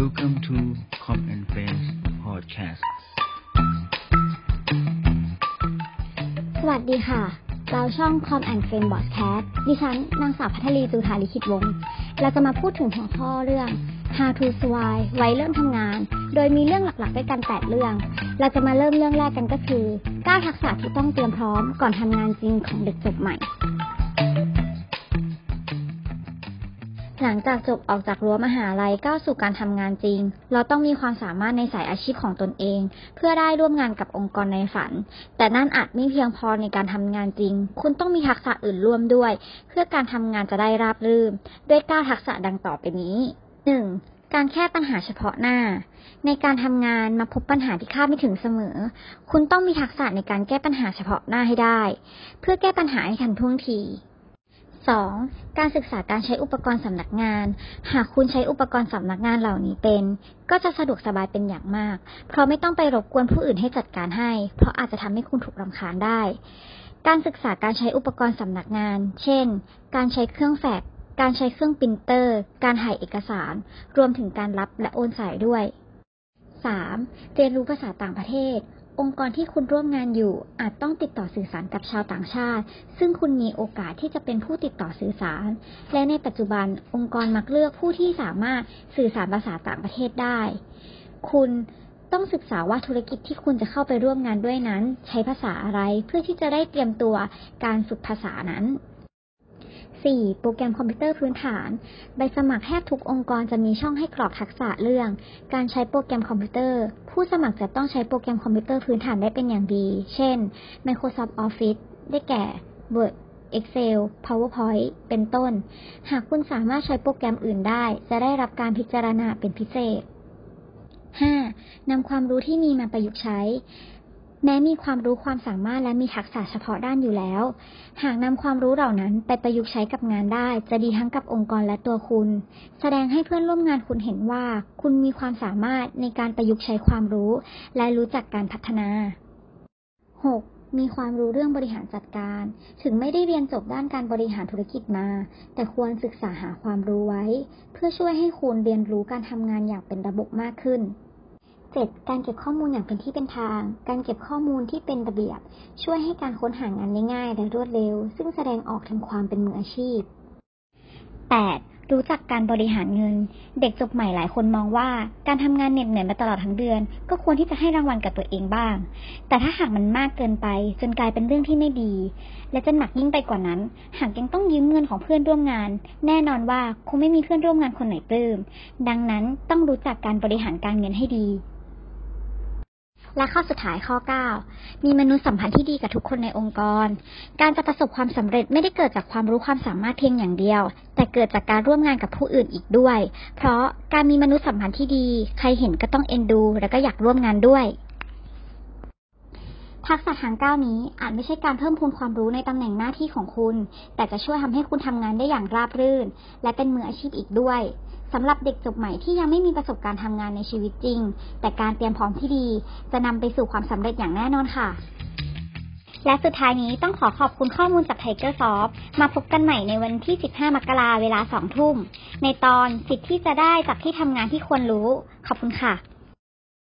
Welcome to Com and Friends Podcast สวัสดีค่ะ เราช่อง Com and Friends Podcast ดิฉันนางสาวพัทลีจุธาลิขิตวงศ์เราจะมาพูดถึงหัวข้อเรื่อง How to Survive ไว้เริ่มทำงาน โดยมีเรื่องหลักๆ ด้วยกัน 8 เรื่อง เราจะมาเริ่มเรื่องแรกกันก็คือ9ทักษะที่ต้องเตรียมพร้อมก่อนทำงานจริงของเด็กจบใหม่ หลังจากจบออกจากรั้วมหาลัยก้าวสู่การทำงานจริง เราต้องมีความสามารถในสายอาชีพของตนเอง เพื่อได้ร่วมงานกับองค์กรในฝัน แต่นั่นอาจไม่เพียงพอในการทำงานจริง คุณต้องมีทักษะอื่นร่วมด้วย เพื่อการทำงานจะได้ราบรื่นด้วยก้าทักษะดังต่อไปนี้ 1. การแก้ปัญหาเฉพาะหน้า ในการทำงานมาพบปัญหาที่คาดไม่ถึงเสมอ คุณต้องมีทักษะในการแก้ปัญหาเฉพาะหน้าให้ได้ เพื่อแก้ปัญหาให้ทันท่วงที 2. การศึกษาการใช้อุปกรณ์สำนักงาน หากคุณใช้อุปกรณ์สำนักงานเหล่านี้เป็น ก็จะสะดวกสบายเป็นอย่างมาก เพราะไม่ต้องไปรบกวนผู้อื่นให้จัดการให้ เพราะอาจจะทำให้คุณถูกรำคาญได้ การศึกษาการใช้อุปกรณ์สำนักงาน เช่น การใช้เครื่องแฟกซ์การใช้เครื่องปรินเตอร์ การถ่ายเอกสาร รวมถึงการรับและโอนสายด้วย 3. เรียนรู้ภาษาต่างประเทศ องค์กรที่คุณร่วมงานอยู่ อาจต้องติดต่อสื่อสารกับชาวต่างชาติ ซึ่งคุณมีโอกาสที่จะเป็นผู้ติดต่อสื่อสาร และในปัจจุบันองค์กรมักเลือกผู้ที่สามารถสื่อสารภาษาต่างประเทศได้ คุณต้องศึกษาว่าธุรกิจที่คุณจะเข้าไปร่วมงานด้วยนั้น ใช้ภาษาอะไรเพื่อที่จะได้เตรียมตัวการฝึกภาษานั้น 4. โปรแกรมคอมพิวเตอร์พื้นฐาน ใบสมัครแทบทุกองค์กรจะมีช่องให้กรอกทักษะเรื่อง การใช้โปรแกรมคอมพิวเตอร์ ผู้สมัครจะต้องใช้โปรแกรมคอมพิวเตอร์พื้นฐานได้เป็นอย่างดี เช่น Microsoft Office ได้แก่ Word Excel PowerPoint เป็นต้น หากคุณสามารถใช้โปรแกรมอื่นได้ จะได้รับการพิจารณาเป็นพิเศษ 5. นำความรู้ที่มีมาประยุกต์ใช้ แม้มีความรู้ความสามารถและมีทักษะเฉพาะด้านอยู่แล้ว หากนำความรู้เหล่านั้นไปประยุกต์ใช้กับงานได้ จะดีทั้งกับองค์กรและตัวคุณ แสดงให้เพื่อนร่วมงานคุณเห็นว่า คุณมีความสามารถในการประยุกต์ใช้ความรู้ และรู้จักการพัฒนา 6. มีความรู้เรื่องบริหารจัดการ ถึงไม่ได้เรียนจบด้านการบริหารธุรกิจมา แต่ควรศึกษาหาความรู้ไว้ เพื่อช่วยให้คุณเรียนรู้การทำงานอย่างเป็นระบบมากขึ้น 7. การเก็บข้อมูลอย่างเป็นที่เป็นทาง การเก็บข้อมูลที่เป็นระเบียบ ช่วยให้การค้นหางานได้ง่ายและรวดเร็ว ซึ่งแสดงออกถึงความเป็นมืออาชีพ 8. รู้จักการบริหารเงิน เด็กจบใหม่หลายคนมองว่า การทำงานเหน็ดเหนื่อยมาตลอดทั้งเดือน ก็ควรที่จะให้รางวัลกับตัวเองบ้าง แต่ถ้าหากมันมากเกินไป จนกลายเป็นเรื่องที่ไม่ดี และจะหนักยิ่งไปกว่านั้น หากยังต้องยืมเงินของเพื่อนร่วมงาน แน่นอนว่าคงไม่มีเพื่อนร่วมงานคนไหนปลื้มดังนั้นต้องรู้จักการบริหารการเงินให้ดี และข้อสุดท้ายข้อ 9 มีมนุษยสัมพันธ์ที่ดีกับทุกคนในองค์กร การจะประสบความสำเร็จไม่ได้เกิดจากความรู้ความสามารถเพียงอย่างเดียว แต่เกิดจากการร่วมงานกับผู้อื่นอีกด้วย เพราะการมีมนุษยสัมพันธ์ที่ดี ใครเห็นก็ต้องเอ็นดู และก็อยากร่วมงานด้วยทักษะทางก้าวนี้อาจไม่ใช่การเพิ่มพูนความรู้ในตำแหน่งหน้าที่ของคุณ แต่จะช่วยทำให้คุณทำงานได้อย่างราบรื่น และเป็นมืออาชีพอีกด้วย สำหรับเด็กจบใหม่ที่ยังไม่มีประสบการณ์ทำงานในชีวิตจริง แต่การเตรียมพร้อมที่ดี จะนำไปสู่ความสำเร็จอย่างแน่นอนค่ะ และสุดท้ายนี้ต้องขอขอบคุณข้อมูลจาก Tiger Soft มาพบกันใหม่ในวันที่ 15 มกราเวลา 2 ทุ่ม ในตอนสิทธิ์ที่จะได้จากที่ทำงานที่ควรรู้ ขอบคุณค่ะ